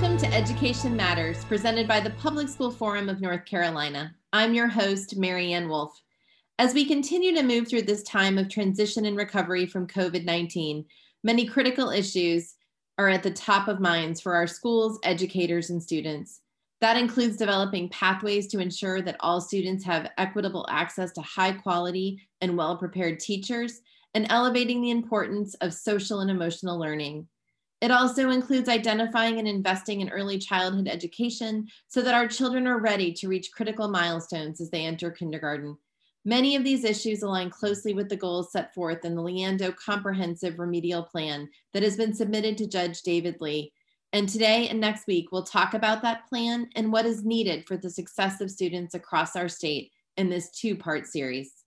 Welcome to Education Matters, presented by the Public School Forum of North Carolina. I'm your host, Marianne Wolf. As we continue to move through this time of transition and recovery from COVID 19, many critical issues are at the top of minds for our schools, educators, and students. That includes developing pathways to ensure that all students have equitable access to high quality and well prepared teachers, and elevating the importance of social and emotional learning. It also includes identifying and investing in early childhood education so that our children are ready to reach critical milestones as they enter kindergarten. Many of these issues align closely with the goals set forth in the Leandro Comprehensive Remedial Plan that has been submitted to Judge David Lee. And today and next week, we'll talk about that plan and what is needed for the success of students across our state in this two part series.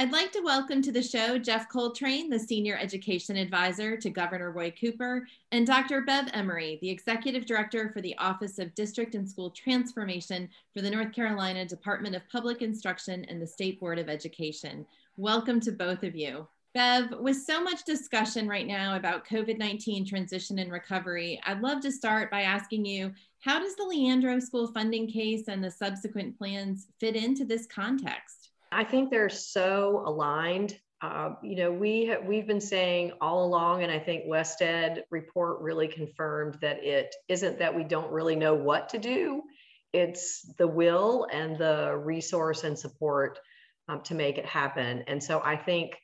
I'd like to welcome to the show Geoff Coltrane, the Senior Education Advisor to Governor Roy Cooper, and Dr. Bev Emory, the Executive Director for the Office of District and School Transformation for the North Carolina Department of Public Instruction and the State Board of Education. Welcome to both of you. Bev, with so much discussion right now about COVID 19 transition and recovery, I'd love to start by asking you how does the Leandro School funding case and the subsequent plans fit into this context? I think they're so aligned. Uh, you know, we ha- we've been saying all along, and I think WestEd report really confirmed that it isn't that we don't really know what to do; it's the will and the resource and support um, to make it happen. And so I think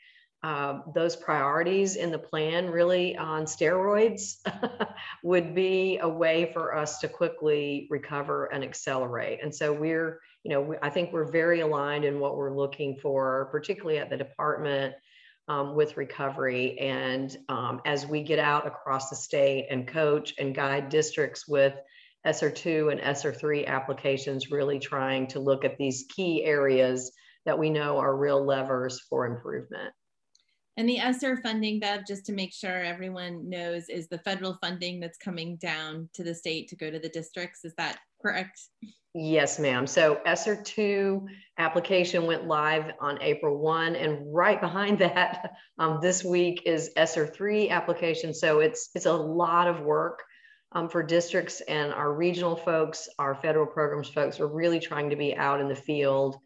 uh, those priorities in the plan really on steroids would be a way for us to quickly recover and accelerate. And so we're you know, I think we're very aligned in what we're looking for, particularly at the department um, with recovery. And um, as we get out across the state and coach and guide districts with ESSER 2 and ESSER 3 applications, really trying to look at these key areas that we know are real levers for improvement. And the ESSER funding, Bev, just to make sure everyone knows, is the federal funding that's coming down to the state to go to the districts. Is that correct? Yes, ma'am. So ESSER 2 application went live on April 1, and right behind that um, this week is ESSER 3 application. So it's, it's a lot of work um, for districts and our regional folks, our federal programs folks are really trying to be out in the field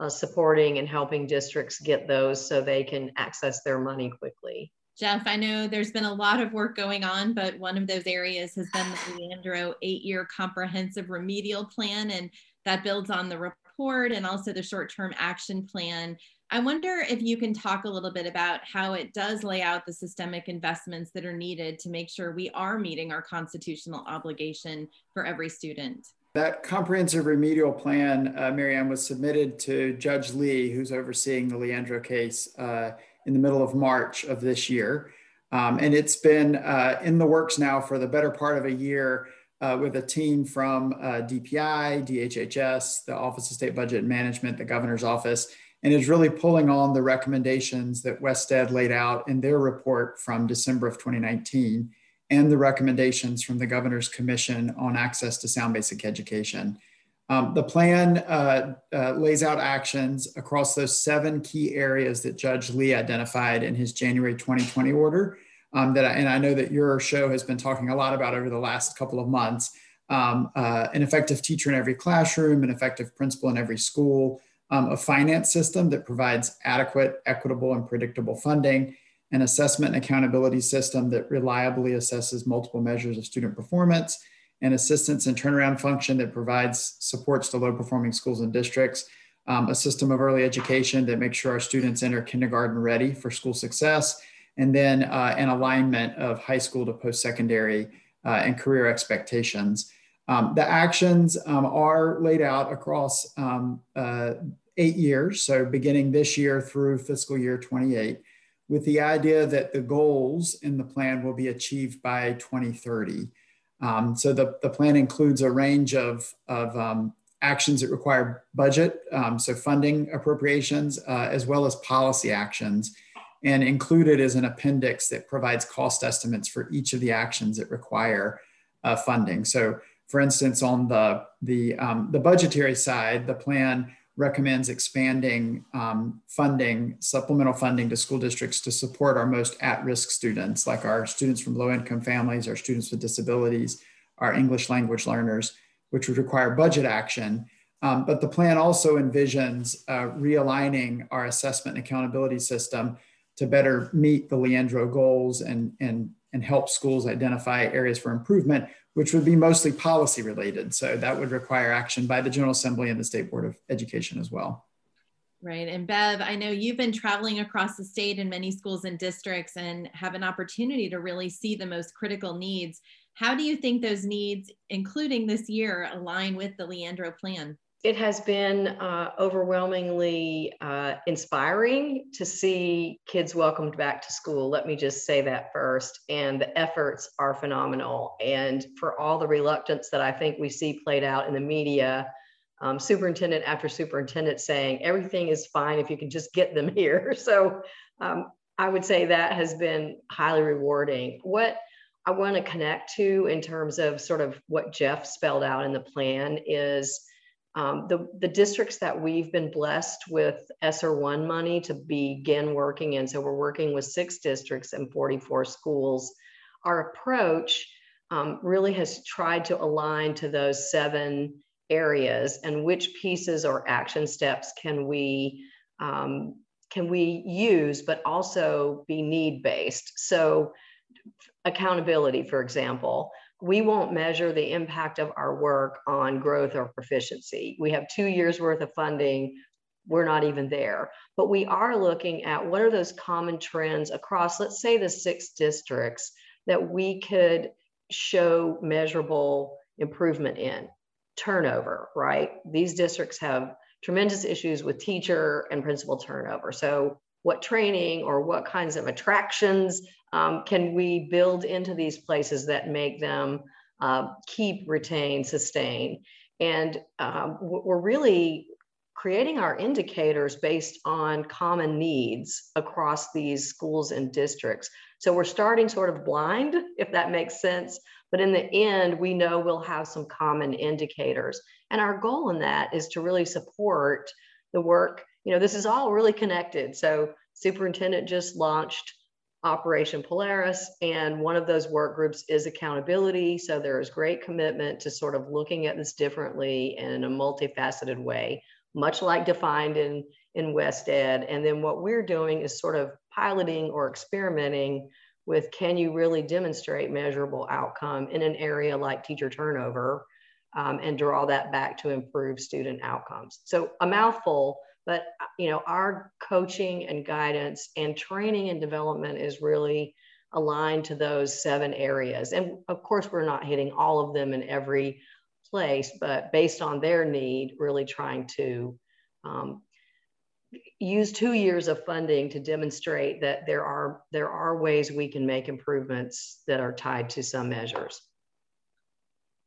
uh, supporting and helping districts get those so they can access their money quickly. Geoff, I know there's been a lot of work going on, but one of those areas has been the Leandro eight year comprehensive remedial plan, and that builds on the report and also the short term action plan. I wonder if you can talk a little bit about how it does lay out the systemic investments that are needed to make sure we are meeting our constitutional obligation for every student. That comprehensive remedial plan, uh, Marianne, was submitted to Judge Lee, who's overseeing the Leandro case, uh, in the middle of March of this year. Um, and it's been uh, in the works now for the better part of a year uh, with a team from uh, DPI, DHHS, the Office of State Budget and Management, the governor's office, and is really pulling on the recommendations that WestEd laid out in their report from December of 2019 and the recommendations from the Governor's Commission on Access to Sound Basic Education. Um, the plan uh, uh, lays out actions across those seven key areas that Judge Lee identified in his January 2020 order. Um, that I, and I know that your show has been talking a lot about over the last couple of months. Um, uh, an effective teacher in every classroom, an effective principal in every school, um, a finance system that provides adequate, equitable, and predictable funding, an assessment and accountability system that reliably assesses multiple measures of student performance, an assistance and turnaround function that provides supports to low performing schools and districts, um, a system of early education that makes sure our students enter kindergarten ready for school success, and then uh, an alignment of high school to post secondary uh, and career expectations. Um, the actions um, are laid out across um, uh, eight years, so beginning this year through fiscal year 28 with the idea that the goals in the plan will be achieved by 2030. Um, so the, the plan includes a range of, of um, actions that require budget, um, so funding appropriations, uh, as well as policy actions. And included is an appendix that provides cost estimates for each of the actions that require uh, funding. So for instance, on the, the, um, the budgetary side, the plan recommends expanding um, funding, supplemental funding to school districts to support our most at risk students, like our students from low income families, our students with disabilities, our English language learners, which would require budget action. Um, but the plan also envisions uh, realigning our assessment and accountability system to better meet the Leandro goals and, and, and help schools identify areas for improvement, which would be mostly policy related. So that would require action by the General Assembly and the State Board of Education as well. Right. And Bev, I know you've been traveling across the state in many schools and districts and have an opportunity to really see the most critical needs. How do you think those needs, including this year, align with the Leandro plan? It has been uh, overwhelmingly uh, inspiring to see kids welcomed back to school. Let me just say that first. And the efforts are phenomenal. And for all the reluctance that I think we see played out in the media, um, superintendent after superintendent saying everything is fine if you can just get them here. So um, I would say that has been highly rewarding. What I want to connect to in terms of sort of what Geoff spelled out in the plan is um, the, the districts that we've been blessed with ESSER 1 money to begin working in. So we're working with six districts and 44 schools. Our approach um, really has tried to align to those seven areas and which pieces or action steps can we um, can we use but also be need based so accountability for example we won't measure the impact of our work on growth or proficiency we have two years worth of funding we're not even there but we are looking at what are those common trends across let's say the six districts that we could show measurable improvement in turnover, right? These districts have tremendous issues with teacher and principal turnover. So, what training or what kinds of attractions um, can we build into these places that make them uh, keep, retain, sustain? And um, we're really creating our indicators based on common needs across these schools and districts. So we're starting sort of blind, if that makes sense, but in the end, we know we'll have some common indicators. And our goal in that is to really support the work. You know, this is all really connected. So, superintendent just launched Operation Polaris, and one of those work groups is accountability. So, there is great commitment to sort of looking at this differently in a multifaceted way, much like defined in, in WestEd. And then what we're doing is sort of piloting or experimenting with can you really demonstrate measurable outcome in an area like teacher turnover um, and draw that back to improve student outcomes. So a mouthful, but you know our coaching and guidance and training and development is really aligned to those seven areas. And of course, we're not hitting all of them in every place, but based on their need, really trying to um, use two years of funding to demonstrate that there are there are ways we can make improvements that are tied to some measures.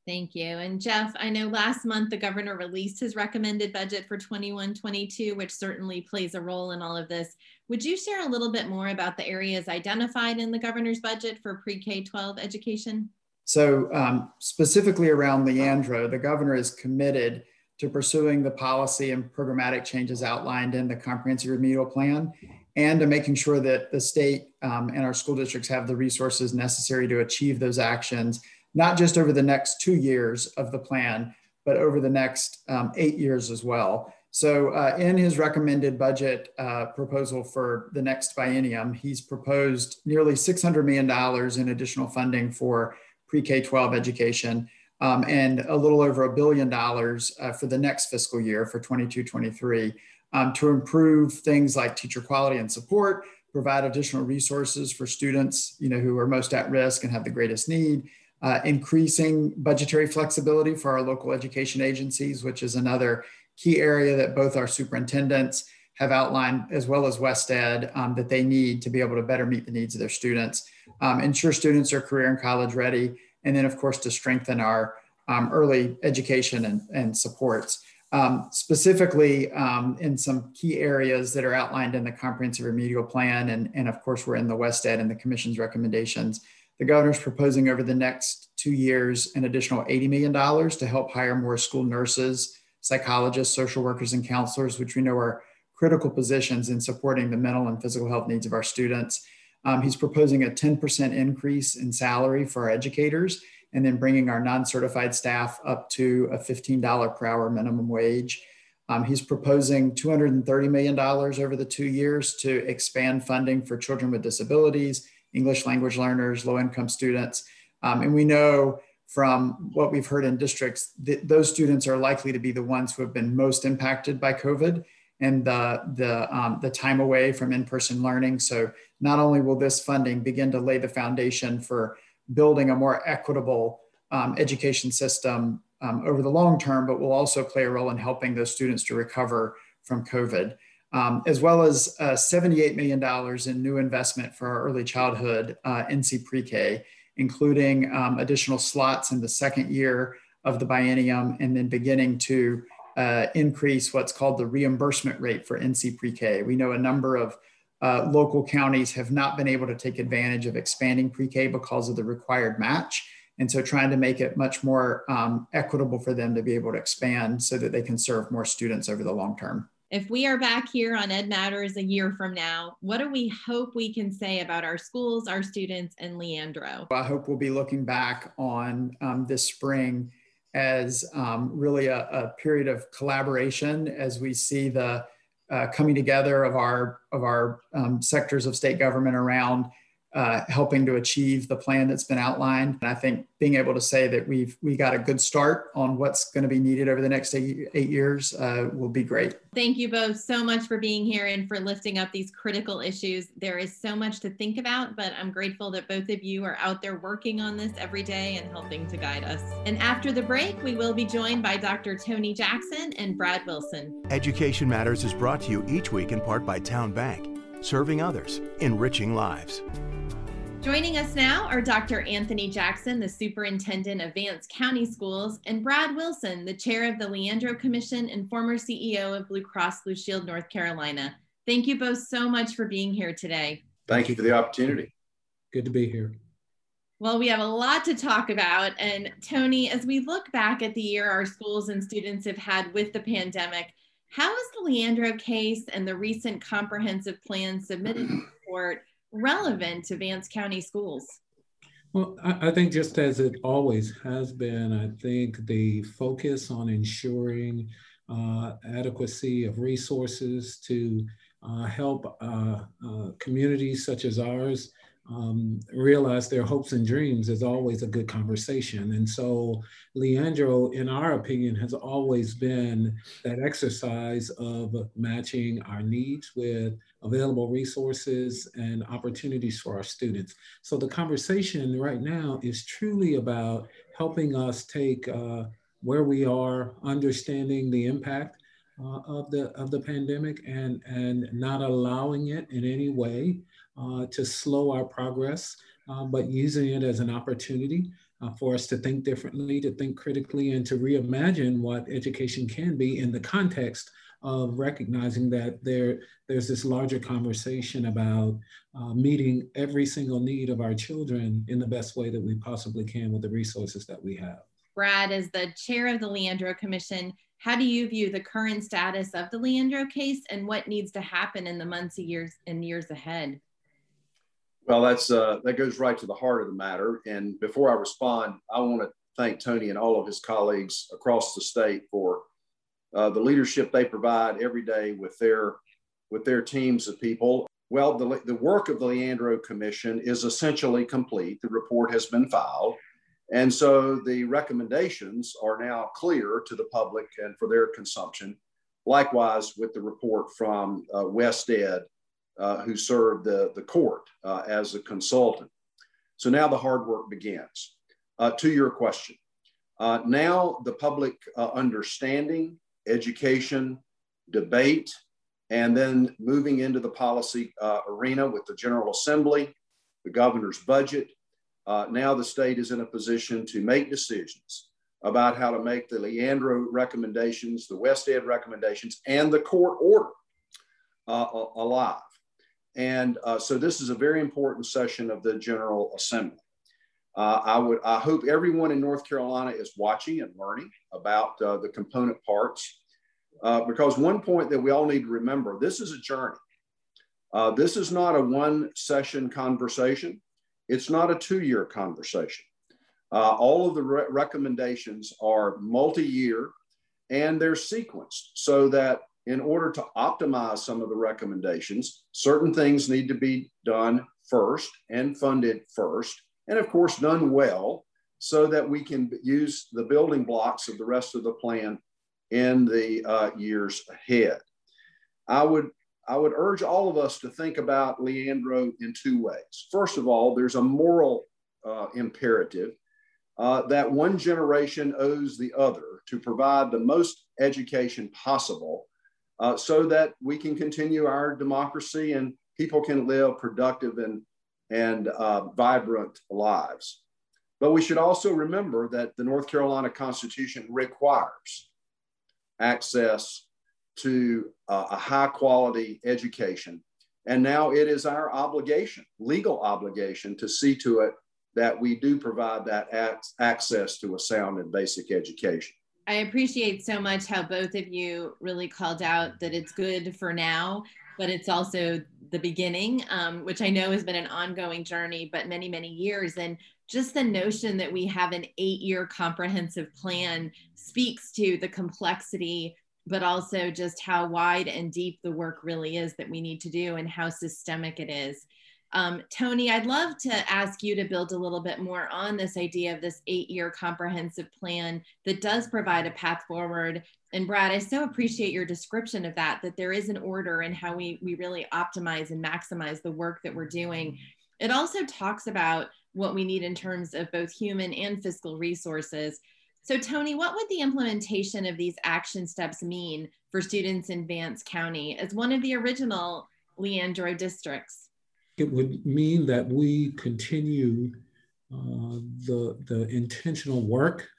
Thank you. And Geoff, I know last month the governor released his recommended budget for 21 22, which certainly plays a role in all of this. Would you share a little bit more about the areas identified in the governor's budget for pre K 12 education? So, um, specifically around Leandro, the governor is committed to pursuing the policy and programmatic changes outlined in the comprehensive remedial plan and to making sure that the state um, and our school districts have the resources necessary to achieve those actions, not just over the next two years of the plan, but over the next um, eight years as well. So, uh, in his recommended budget uh, proposal for the next biennium, he's proposed nearly $600 million in additional funding for pre K 12 education um, and a little over a billion dollars uh, for the next fiscal year for 22 23 um, to improve things like teacher quality and support provide additional resources for students you know who are most at risk and have the greatest need uh, increasing budgetary flexibility for our local education agencies which is another key area that both our superintendents have outlined as well as WestEd um, that they need to be able to better meet the needs of their students um, ensure students are career and college ready and then of course to strengthen our um, early education and, and supports. Um, specifically um, in some key areas that are outlined in the comprehensive remedial plan, and, and of course we're in the WestEd and the commission's recommendations. The governor's proposing over the next two years an additional $80 million to help hire more school nurses, psychologists, social workers, and counselors, which we know are critical positions in supporting the mental and physical health needs of our students. Um, he's proposing a 10% increase in salary for our educators and then bringing our non-certified staff up to a $15 per hour minimum wage. Um, he's proposing $230 million over the two years to expand funding for children with disabilities, English language learners, low income students. Um, and we know from what we've heard in districts that those students are likely to be the ones who have been most impacted by COVID and the, the, um, the time away from in-person learning. So not only will this funding begin to lay the foundation for building a more equitable um, education system um, over the long term, but will also play a role in helping those students to recover from COVID, um, as well as uh, $78 million in new investment for our early childhood uh, NC pre-K, including um, additional slots in the second year of the biennium, and then beginning to uh, increase what's called the reimbursement rate for NC pre-K. We know a number of uh, local counties have not been able to take advantage of expanding pre-K because of the required match. And so trying to make it much more um, equitable for them to be able to expand so that they can serve more students over the long term. If we are back here on Ed Matters a year from now, what do we hope we can say about our schools, our students, and Leandro? I hope we'll be looking back on um, this spring as um, really a, a, period of collaboration as we see the uh, coming together of our of our um, sectors of state government around uh, helping to achieve the plan that's been outlined. And I think being able to say that we've we got a good start on what's going to be needed over the next eight, eight years uh, will be great. Thank you both so much for being here and for lifting up these critical issues. There is so much to think about, but I'm grateful that both of you are out there working on this every day and helping to guide us. And after the break, we will be joined by Dr. Tony Jackson and Brad Wilson. Education Matters is brought to you each week in part by TowneBank, serving others, enriching lives. Joining us now are Dr. Anthony Jackson, the Superintendent of Vance County Schools, and Brad Wilson, the Chair of the Leandro Commission and former CEO of Blue Cross Blue Shield North Carolina. Thank you both so much for being here today. Thank you for the opportunity. Good to be here. Well, we have a lot to talk about. And Tony, as we look back at the year our schools and students have had with the pandemic, how is the Leandro case and the recent comprehensive plan submitted to court relevant to Vance County schools? Well, I, I, think just as it always has been, I think the focus on ensuring uh, adequacy of resources to uh, help uh, uh communities such as ours um, realize their hopes and dreams is always a good conversation. And so, Leandro, in our opinion, has always been that exercise of matching our needs with available resources and opportunities for our students. So, the conversation right now is truly about helping us take uh, where we are, understanding the impact. Uh, of the of the pandemic and and not allowing it in any way uh, to slow our progress, uh, but using it as an opportunity uh, for us to think differently, to think critically, and to reimagine what education can be in the context of recognizing that there, there's this larger conversation about uh, meeting every single need of our children in the best way that we possibly can with the resources that we have. Brad, as the chair of the Leandro Commission, how do you view the current status of the Leandro case and what needs to happen in the months years and years ahead? Well, that's uh, that goes right to the heart of the matter. And before I respond, I want to thank Tony and all of his colleagues across the state for uh, the leadership they provide every day with their with their teams of people. Well, the, the work of the Leandro Commission is essentially complete. The report has been filed. And so the recommendations are now clear to the public and for their consumption. Likewise, with the report from uh, WestEd who served the, the court uh, as a consultant. So now the hard work begins. Uh, to your question, uh, now the public uh, understanding, education, debate, and then moving into the policy arena with the General Assembly, the governor's budget. now the state is in a position to make decisions about how to make the Leandro recommendations, the WestEd recommendations, and the court order uh, alive. And uh, so this is a very important session of the General Assembly. Uh, I would, I hope everyone in North Carolina is watching and learning about uh, the component parts, uh, because one point that we all need to remember: this is a journey. Uh, this is not a one-session conversation. It's not a two-year conversation. Uh, all of the re recommendations are multi-year and they're sequenced so that in order to optimize some of the recommendations, certain things need to be done first and funded first, and of course done well so that we can use the building blocks of the rest of the plan in the uh, years ahead. I would I would urge all of us to think about Leandro in two ways. First of all, there's a moral uh, imperative uh, that one generation owes the other to provide the most education possible uh, so that we can continue our democracy and people can live productive and, and uh, vibrant lives. But we should also remember that the North Carolina Constitution requires access to uh, a high quality education. And now it is our obligation, legal obligation, to see to it that we do provide that access to a sound and basic education. I appreciate so much how both of you really called out that it's good for now, but it's also the beginning, um, which I know has been an ongoing journey, but many, many years. And just the notion that we have an eight year comprehensive plan speaks to the complexity but also just how wide and deep the work really is that we need to do and how systemic it is. Um, Tony, I'd love to ask you to build a little bit more on this idea of this eight year comprehensive plan that does provide a path forward. And Brad, I so appreciate your description of that, that there is an order in how we, we really optimize and maximize the work that we're doing. It also talks about what we need in terms of both human and fiscal resources. So, Tony, what would the implementation of these action steps mean for students in Vance County as one of the original Leandro districts? It would mean that we continue uh, the, the intentional work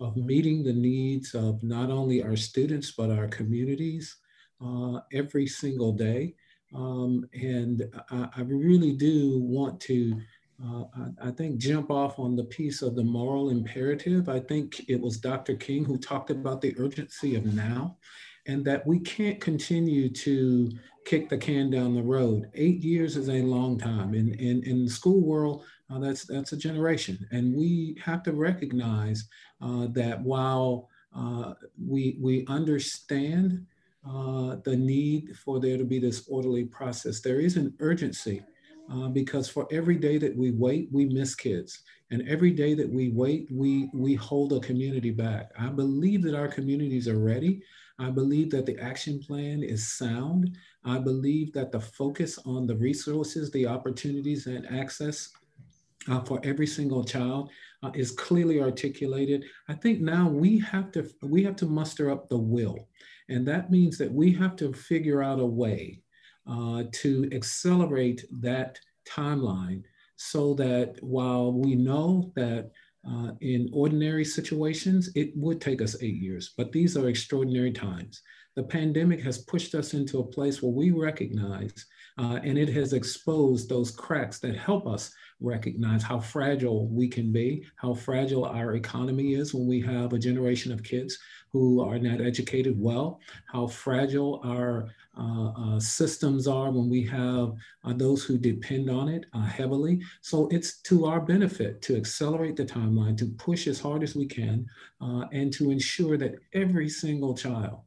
of meeting the needs of not only our students, but our communities uh, every single day. Um, and I, I really do want to uh, I, I, think jump off on the piece of the moral imperative. I think it was Dr. King who talked about the urgency of now and that we can't continue to kick the can down the road. Eight years is a long time. In, in, in the school world, uh, that's, that's a generation. And we have to recognize uh, that while uh, we, we understand uh, the need for there to be this orderly process, there is an urgency uh, because for every day that we wait, we miss kids. And every day that we wait, we, we hold a community back. I believe that our communities are ready. I believe that the action plan is sound. I believe that the focus on the resources, the opportunities, and access uh, for every single child uh, is clearly articulated. I think now we have to we have to muster up the will, and that means that we have to figure out a way uh, to accelerate that timeline so that while we know that uh, in ordinary situations, it would take us eight years, but these are extraordinary times. The pandemic has pushed us into a place where we recognize, uh, and it has exposed those cracks that help us recognize how fragile we can be, how fragile our economy is when we have a generation of kids who are not educated well, how fragile our uh, uh, systems are when we have uh, those who depend on it uh, heavily. So it's to our benefit to accelerate the timeline, to push as hard as we can, uh, and to ensure that every single child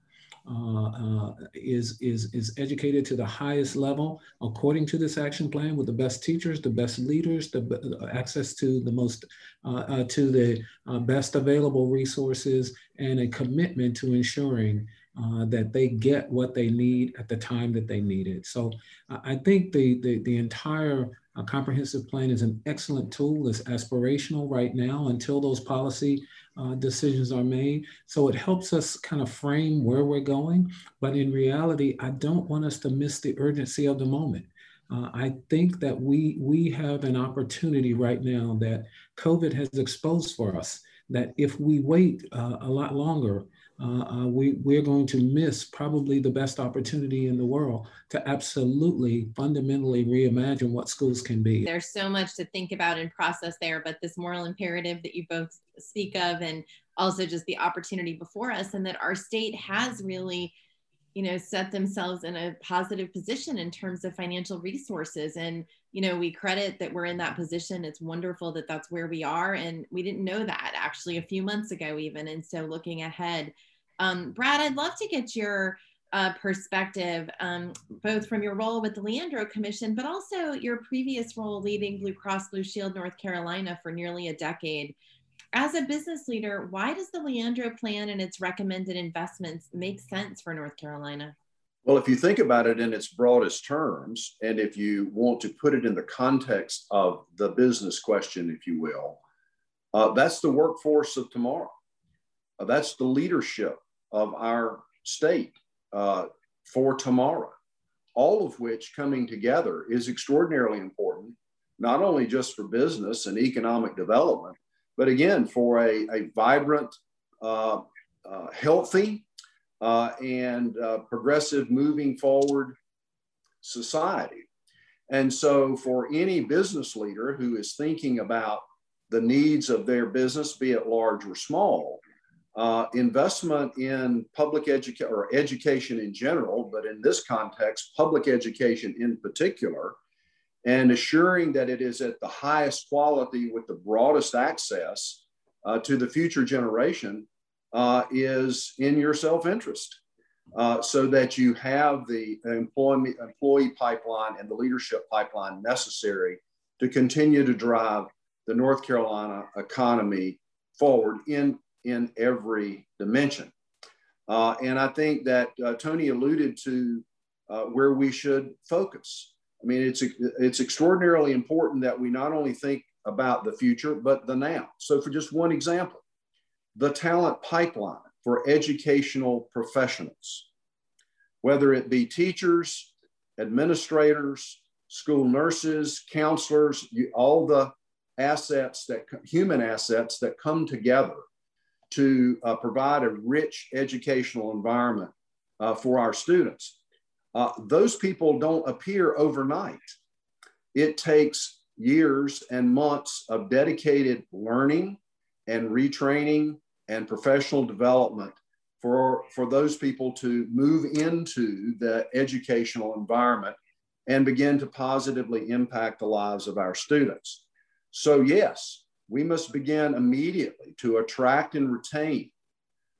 uh, uh, is, is, is educated to the highest level according to this action plan with the best teachers, the best leaders, the access to the most, uh, to the best available resources and a commitment to ensuring uh, that they get what they need at the time that they need it. So I think the, the, the entire uh, comprehensive plan is an excellent tool. It's aspirational right now until those policy uh, decisions are made. So it helps us kind of frame where we're going. But in reality, I don't want us to miss the urgency of the moment. Uh, I think that we, we have an opportunity right now that COVID has exposed for us that if we wait uh, a lot longer, uh, uh, we, we're going to miss probably the best opportunity in the world to absolutely fundamentally reimagine what schools can be. There's so much to think about and process there, but this moral imperative that you both speak of, and also just the opportunity before us, and that our state has really you know, set themselves in a positive position in terms of financial resources. And, you know, we credit that we're in that position. It's wonderful that that's where we are. And we didn't know that actually a few months ago, even. And so looking ahead, um, Brad, I'd love to get your uh, perspective, um, both from your role with the Leandro Commission, but also your previous role leading Blue Cross Blue Shield North Carolina for nearly a decade. As a business leader, why does the Leandro plan and its recommended investments make sense for North Carolina? Well, if you think about it in its broadest terms, and if you want to put it in the context of the business question, if you will, uh, that's the workforce of tomorrow. Uh, that's the leadership of our state uh, for tomorrow, all of which coming together is extraordinarily important, not only just for business and economic development, but again, for a, a vibrant, uh, uh, healthy, uh, and uh, progressive moving forward society. And so, for any business leader who is thinking about the needs of their business, be it large or small, uh, investment in public education or education in general, but in this context, public education in particular, and assuring that it is at the highest quality with the broadest access uh, to the future generation uh, is in your self interest. Uh, so that you have the employee, employee pipeline and the leadership pipeline necessary to continue to drive the North Carolina economy forward in in every dimension. Uh, and I think that uh, Tony alluded to uh, where we should focus. I mean, it's, it's extraordinarily important that we not only think about the future, but the now. So, for just one example, the talent pipeline for educational professionals, whether it be teachers, administrators, school nurses, counselors, you, all the assets that human assets that come together to uh, provide a rich educational environment uh, for our students. Uh, those people don't appear overnight. It takes years and months of dedicated learning and retraining and professional development for, for those people to move into the educational environment and begin to positively impact the lives of our students. So, yes, we must begin immediately to attract and retain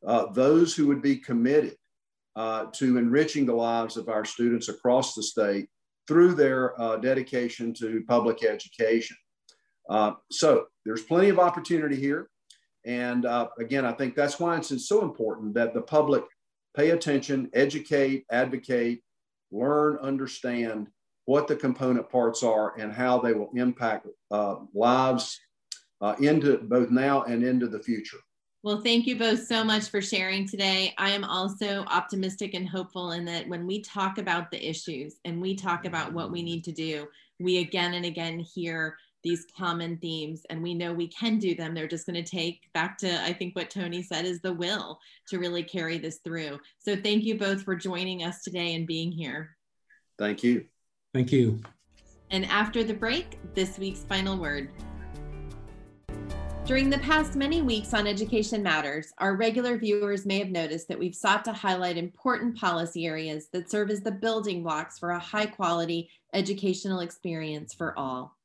uh, those who would be committed uh, to enriching the lives of our students across the state through their uh, dedication to public education. Uh, so there's plenty of opportunity here. And uh, again, I think that's why it's so important that the public pay attention, educate, advocate, learn, understand what the component parts are and how they will impact uh, lives uh, into both now and into the future. Well, thank you both so much for sharing today. I am also optimistic and hopeful in that when we talk about the issues and we talk about what we need to do, we again and again hear these common themes and we know we can do them. They're just going to take back to, I think, what Tony said is the will to really carry this through. So thank you both for joining us today and being here. Thank you. Thank you. And after the break, this week's final word. During the past many weeks on Education Matters, our regular viewers may have noticed that we've sought to highlight important policy areas that serve as the building blocks for a high quality educational experience for all.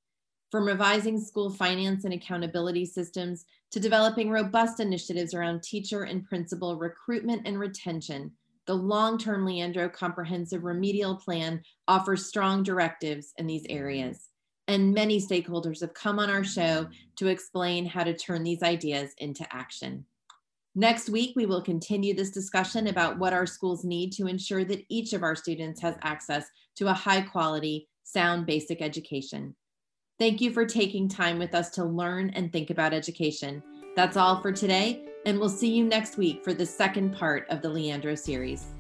From revising school finance and accountability systems to developing robust initiatives around teacher and principal recruitment and retention, the long term Leandro Comprehensive Remedial Plan offers strong directives in these areas and many stakeholders have come on our show to explain how to turn these ideas into action. Next week, we will continue this discussion about what our schools need to ensure that each of our students has access to a high quality, sound basic education. Thank you for taking time with us to learn and think about education. That's all for today, and we'll see you next week for the second part of the Leandro series.